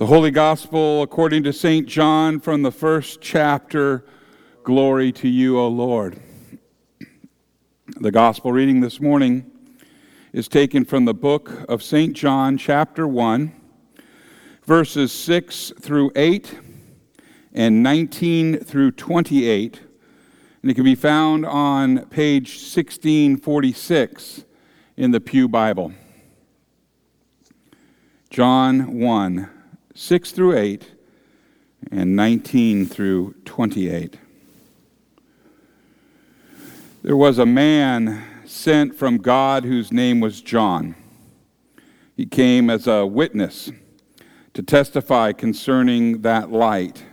The Holy Gospel according to St. John from the first chapter. Glory to you, O Lord. The Gospel reading this morning is taken from the book of St. John, chapter 1, verses 6 through 8 and 19 through 28. And it can be found on page 1646 in the Pew Bible. John 1 6 through 8, and 19 through 28. There was a man sent from God whose name was John. He came as a witness to testify concerning that light,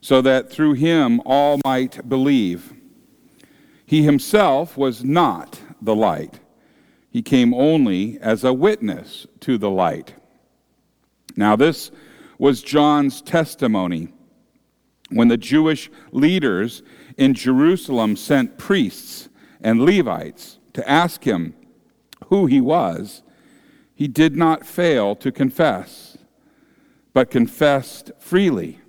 so that through him all might believe. He himself was not the light, he came only as a witness to the light. Now, this was John's testimony when the Jewish leaders in Jerusalem sent priests and Levites to ask him who he was. He did not fail to confess, but confessed freely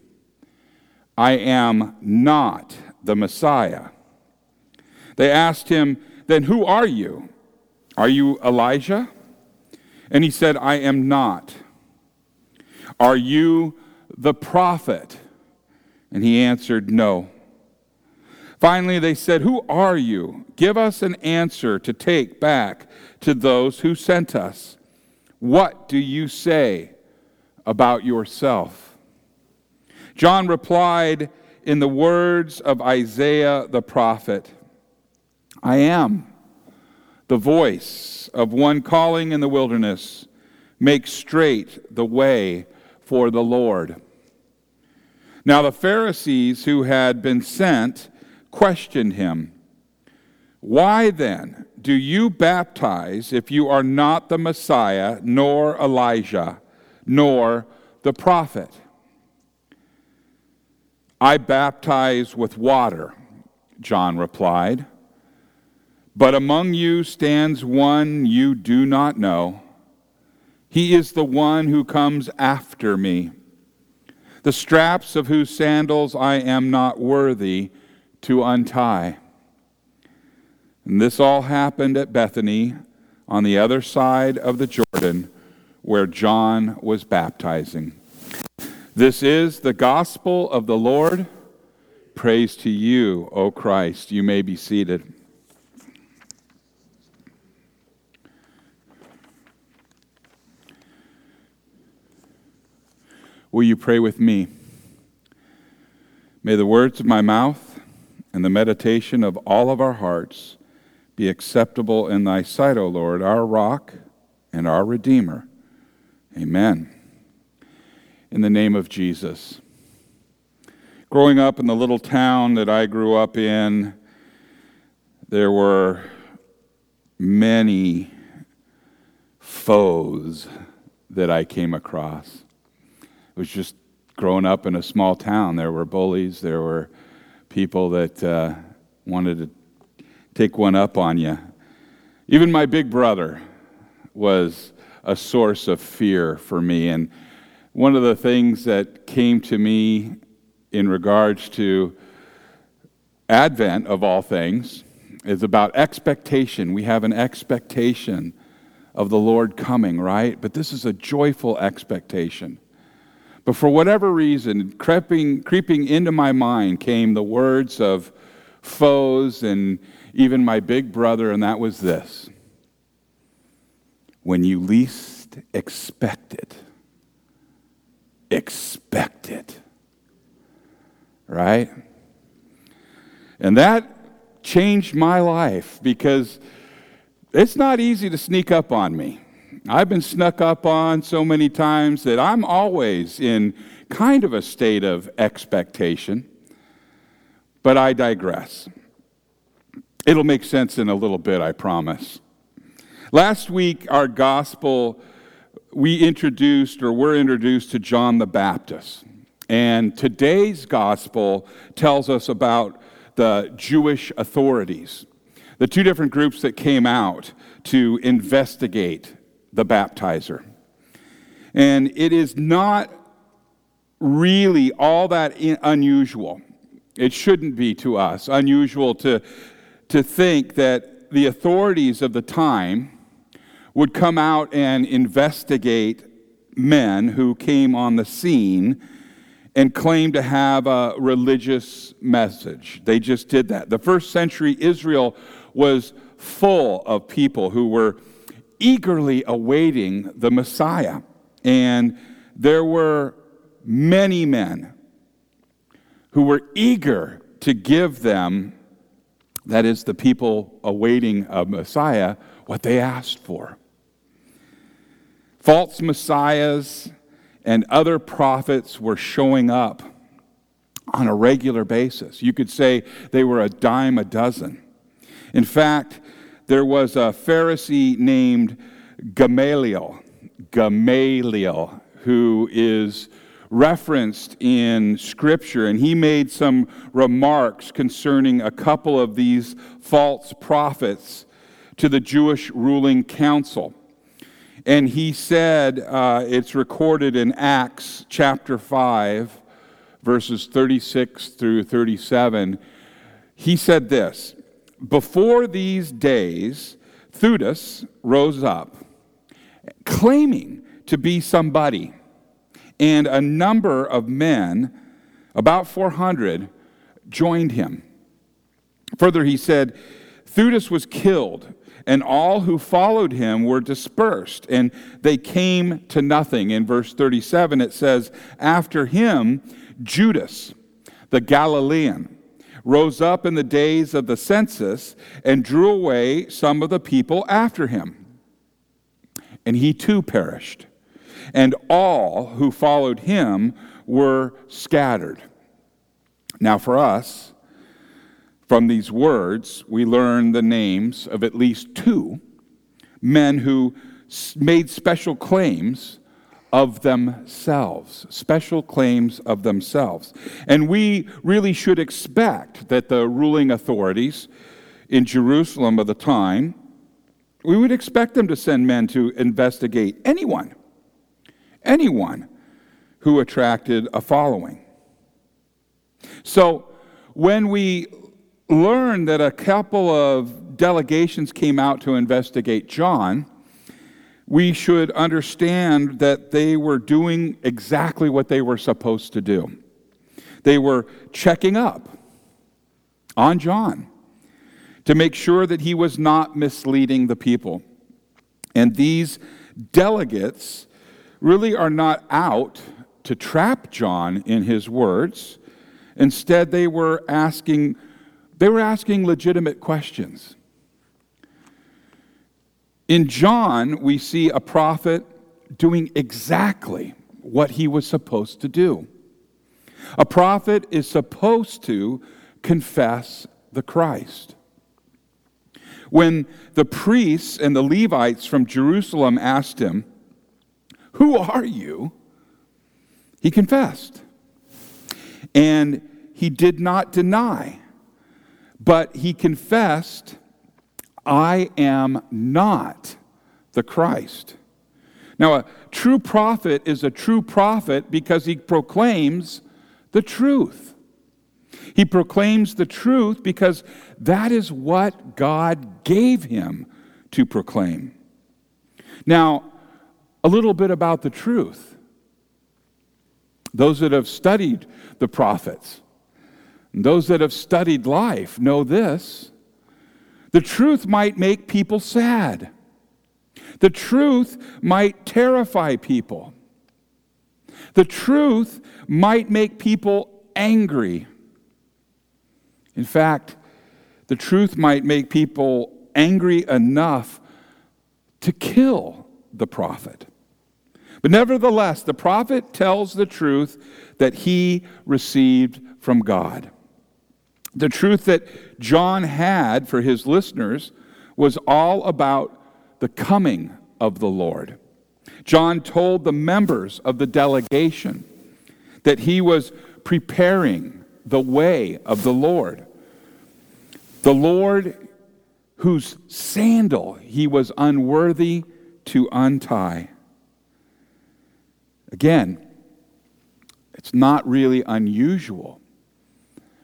I am not the Messiah. They asked him, Then who are you? Are you Elijah? And he said, I am not. Are you the prophet? And he answered, No. Finally, they said, Who are you? Give us an answer to take back to those who sent us. What do you say about yourself? John replied in the words of Isaiah the prophet I am the voice of one calling in the wilderness, make straight the way for the Lord. Now the Pharisees who had been sent questioned him. Why then do you baptize if you are not the Messiah, nor Elijah, nor the prophet? I baptize with water, John replied. But among you stands one you do not know he is the one who comes after me, the straps of whose sandals I am not worthy to untie. And this all happened at Bethany on the other side of the Jordan where John was baptizing. This is the gospel of the Lord. Praise to you, O Christ. You may be seated. Will you pray with me? May the words of my mouth and the meditation of all of our hearts be acceptable in thy sight, O Lord, our rock and our Redeemer. Amen. In the name of Jesus. Growing up in the little town that I grew up in, there were many foes that I came across was just growing up in a small town. There were bullies, there were people that uh, wanted to take one up on you. Even my big brother was a source of fear for me. And one of the things that came to me in regards to Advent, of all things, is about expectation. We have an expectation of the Lord coming, right? But this is a joyful expectation. But for whatever reason, creeping, creeping into my mind came the words of foes and even my big brother, and that was this When you least expect it, expect it. Right? And that changed my life because it's not easy to sneak up on me. I've been snuck up on so many times that I'm always in kind of a state of expectation. But I digress. It'll make sense in a little bit, I promise. Last week, our gospel, we introduced or were introduced to John the Baptist. And today's gospel tells us about the Jewish authorities, the two different groups that came out to investigate the baptizer. And it is not really all that unusual. It shouldn't be to us unusual to, to think that the authorities of the time would come out and investigate men who came on the scene and claimed to have a religious message. They just did that. The first century Israel was full of people who were eagerly awaiting the Messiah. And there were many men who were eager to give them, that is, the people awaiting a Messiah, what they asked for. False messiahs and other prophets were showing up on a regular basis. You could say they were a dime a dozen. In fact, there was a Pharisee named Gamaliel, Gamaliel, who is referenced in Scripture, and he made some remarks concerning a couple of these false prophets to the Jewish ruling council. And he said, uh, it's recorded in Acts chapter 5, verses 36 through 37. He said this Before these days, Theudas rose up, claiming to be somebody, and a number of men, about 400, joined him. Further, he said, Theudas was killed and all who followed him were dispersed, and they came to nothing. In verse 37, it says, After him, Judas, the Galilean, rose up in the days of the census and drew away some of the people after him. And he too perished, and all who followed him were scattered. Now, for us, from these words, we learn the names of at least two men who made special claims of themselves, special claims of themselves. And we really should expect that the ruling authorities in Jerusalem of the time, we would expect them to send men to investigate anyone, anyone who attracted a following. So when we learned that a couple of delegations came out to investigate John, we should understand that they were doing exactly what they were supposed to do. They were checking up on John to make sure that he was not misleading the people. And these delegates really are not out to trap John in his words. Instead, they were asking they were asking legitimate questions. In John, we see a prophet doing exactly what he was supposed to do. A prophet is supposed to confess the Christ. When the priests and the Levites from Jerusalem asked him, Who are you? He confessed. And he did not deny but he confessed, I am not the Christ. Now, a true prophet is a true prophet because he proclaims the truth. He proclaims the truth because that is what God gave him to proclaim. Now, a little bit about the truth. Those that have studied the prophets, those that have studied life know this. The truth might make people sad. The truth might terrify people. The truth might make people angry. In fact, the truth might make people angry enough to kill the prophet. But nevertheless, the prophet tells the truth that he received from God. The truth that John had for his listeners was all about the coming of the Lord. John told the members of the delegation that he was preparing the way of the Lord. The Lord whose sandal he was unworthy to untie. Again, It's not really unusual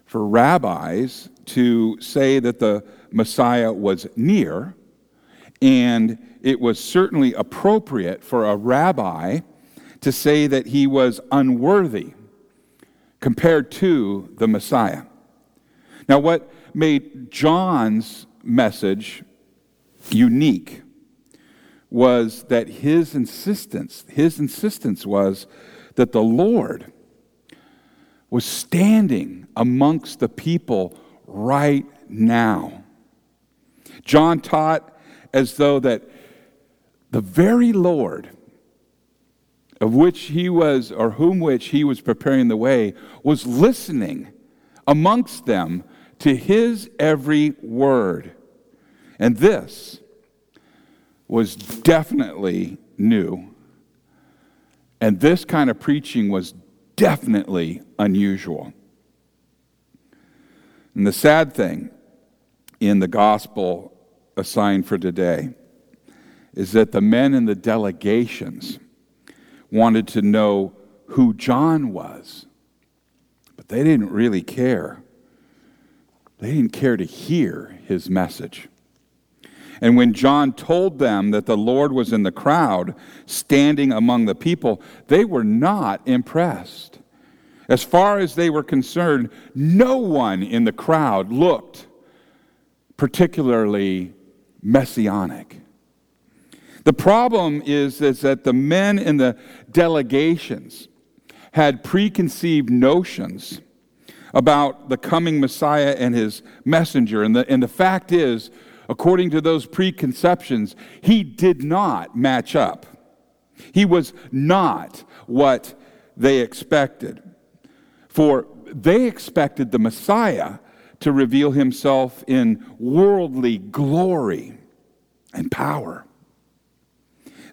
for rabbis to say that the Messiah was near, and it was certainly appropriate for a rabbi to say that he was unworthy compared to the Messiah. Now, what made John's message unique was that his insistence, his insistence was that the Lord was standing amongst the people right now. John taught as though that the very Lord of which he was, or whom which he was preparing the way, was listening amongst them to his every word. And this was definitely new. And this kind of preaching was definitely unusual. And the sad thing in the gospel assigned for today is that the men in the delegations wanted to know who John was, but they didn't really care. They didn't care to hear his message. And when John told them that the Lord was in the crowd, standing among the people, they were not impressed. As far as they were concerned, no one in the crowd looked particularly messianic. The problem is, is that the men in the delegations had preconceived notions about the coming Messiah and his messenger. And the, and the fact is, according to those preconceptions, he did not match up. He was not what they expected. For they expected the Messiah to reveal himself in worldly glory and power.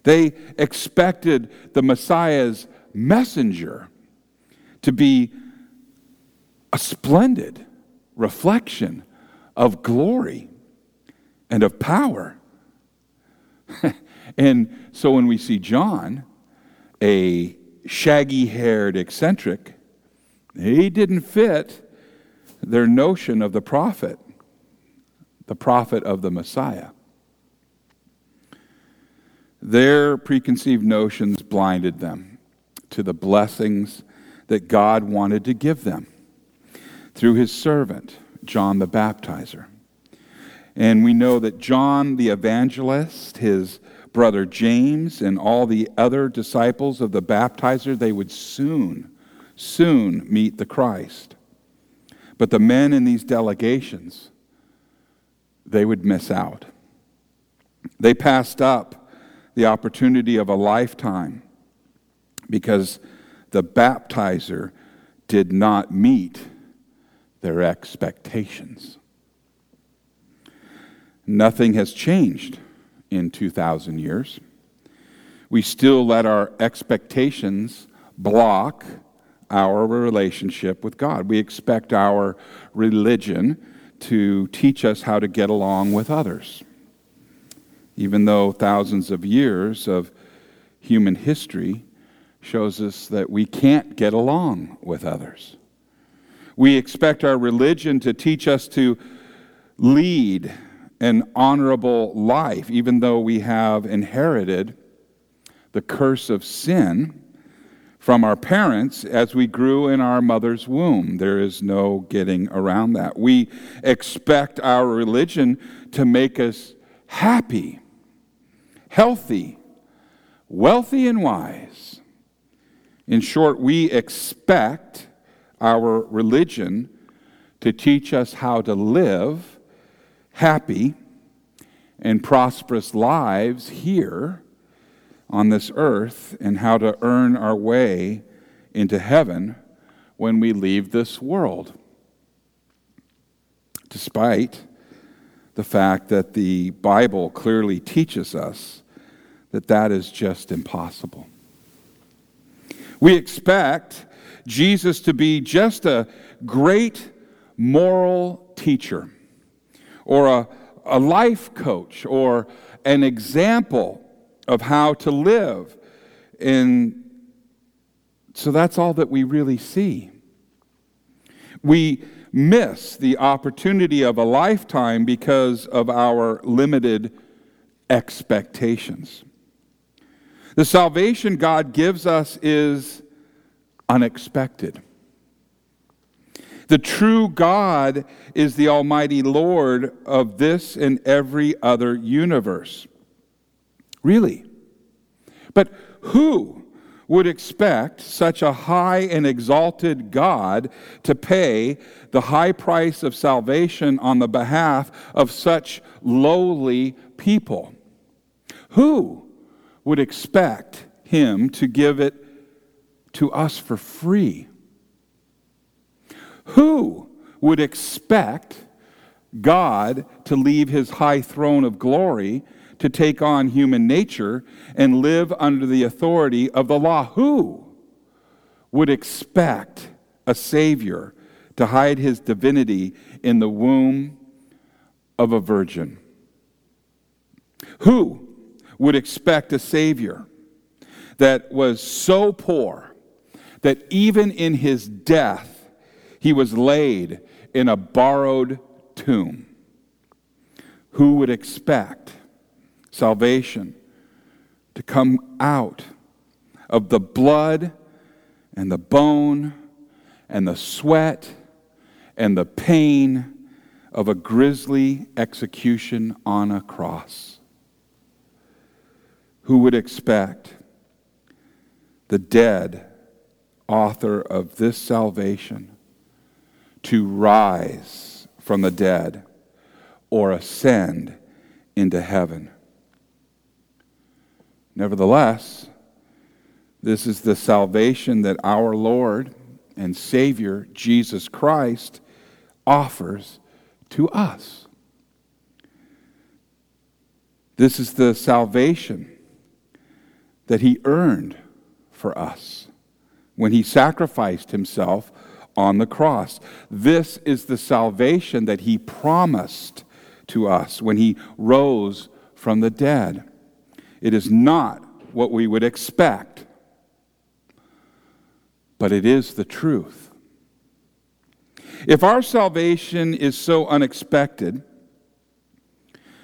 They expected the Messiah's messenger to be a splendid reflection of glory and of power. and so when we see John, a shaggy haired eccentric, he didn't fit their notion of the prophet, the prophet of the Messiah. Their preconceived notions blinded them to the blessings that God wanted to give them through his servant, John the Baptizer. And we know that John the evangelist, his brother James, and all the other disciples of the baptizer, they would soon, soon meet the Christ. But the men in these delegations, they would miss out. They passed up the opportunity of a lifetime because the baptizer did not meet their expectations. Nothing has changed in 2,000 years. We still let our expectations block our relationship with God. We expect our religion to teach us how to get along with others. Even though thousands of years of human history shows us that we can't get along with others. We expect our religion to teach us to lead an honorable life, even though we have inherited the curse of sin from our parents as we grew in our mother's womb. There is no getting around that. We expect our religion to make us happy, healthy, wealthy, and wise. In short, we expect our religion to teach us how to live happy and prosperous lives here on this earth and how to earn our way into heaven when we leave this world. Despite the fact that the Bible clearly teaches us that that is just impossible. We expect Jesus to be just a great moral teacher or a, a life coach or an example of how to live in So that's all that we really see. We miss the opportunity of a lifetime because of our limited expectations. The salvation God gives us is unexpected. The true God is the Almighty Lord of this and every other universe. Really. But who would expect such a high and exalted God to pay the high price of salvation on the behalf of such lowly people? Who would expect him to give it to us for free? Who would expect God to leave his high throne of glory to take on human nature and live under the authority of the law? Who would expect a Savior to hide his divinity in the womb of a virgin? Who would expect a Savior that was so poor that even in his death, he was laid in a borrowed tomb. Who would expect salvation to come out of the blood and the bone and the sweat and the pain of a grisly execution on a cross? Who would expect the dead author of this salvation? To rise from the dead or ascend into heaven. Nevertheless, this is the salvation that our Lord and Savior, Jesus Christ, offers to us. This is the salvation that He earned for us when He sacrificed Himself on the cross. This is the salvation that he promised to us when he rose from the dead. It is not what we would expect, but it is the truth. If our salvation is so unexpected,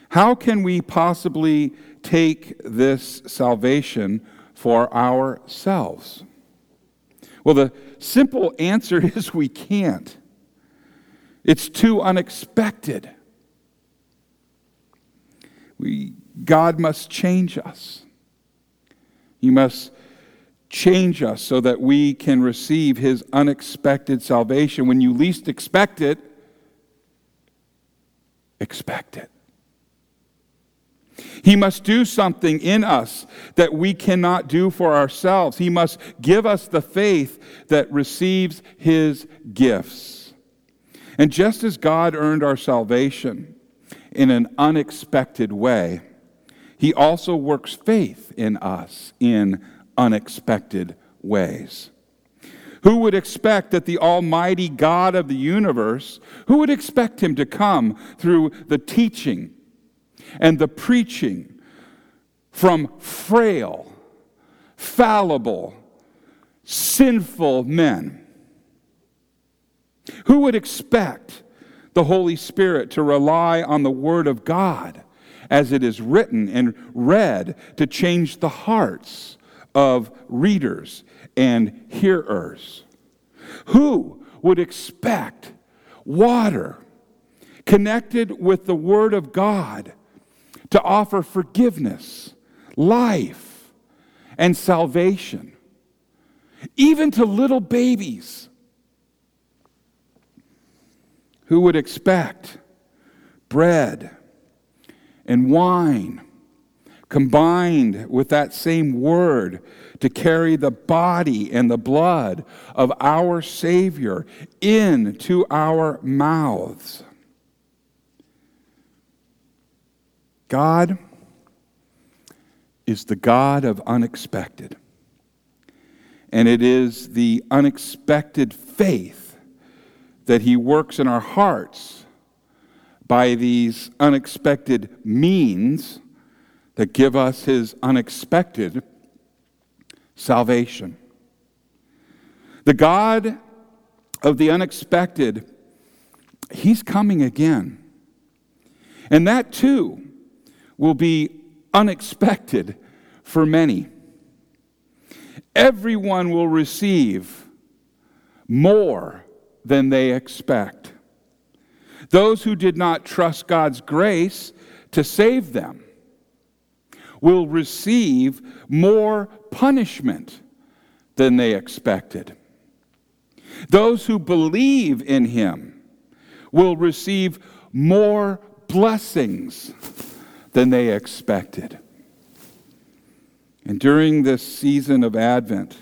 how can we possibly take this salvation for ourselves? Well, the simple answer is we can't. It's too unexpected. We, God must change us. He must change us so that we can receive His unexpected salvation. When you least expect it, expect it. He must do something in us that we cannot do for ourselves. He must give us the faith that receives His gifts. And just as God earned our salvation in an unexpected way, He also works faith in us in unexpected ways. Who would expect that the Almighty God of the universe, who would expect Him to come through the teaching and the preaching from frail, fallible, sinful men. Who would expect the Holy Spirit to rely on the Word of God as it is written and read to change the hearts of readers and hearers? Who would expect water connected with the Word of God to offer forgiveness, life, and salvation, even to little babies. Who would expect bread and wine combined with that same word to carry the body and the blood of our Savior into our mouths? God is the God of unexpected. And it is the unexpected faith that He works in our hearts by these unexpected means that give us His unexpected salvation. The God of the unexpected, He's coming again. And that too will be unexpected for many. Everyone will receive more than they expect. Those who did not trust God's grace to save them will receive more punishment than they expected. Those who believe in Him will receive more blessings than they expected. And during this season of Advent,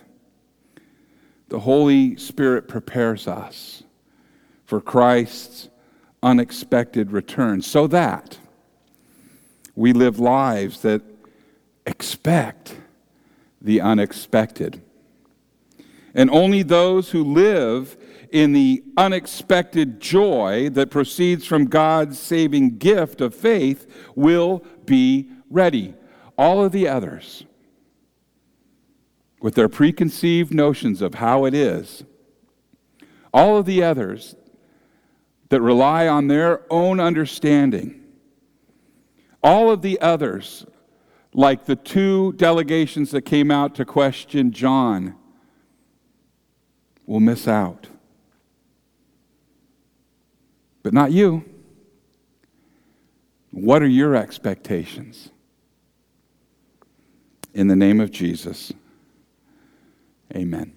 the Holy Spirit prepares us for Christ's unexpected return so that we live lives that expect the unexpected. And only those who live in the unexpected joy that proceeds from God's saving gift of faith will be ready. All of the others, with their preconceived notions of how it is, all of the others that rely on their own understanding, all of the others, like the two delegations that came out to question John, will miss out. But not you. What are your expectations? In the name of Jesus, amen.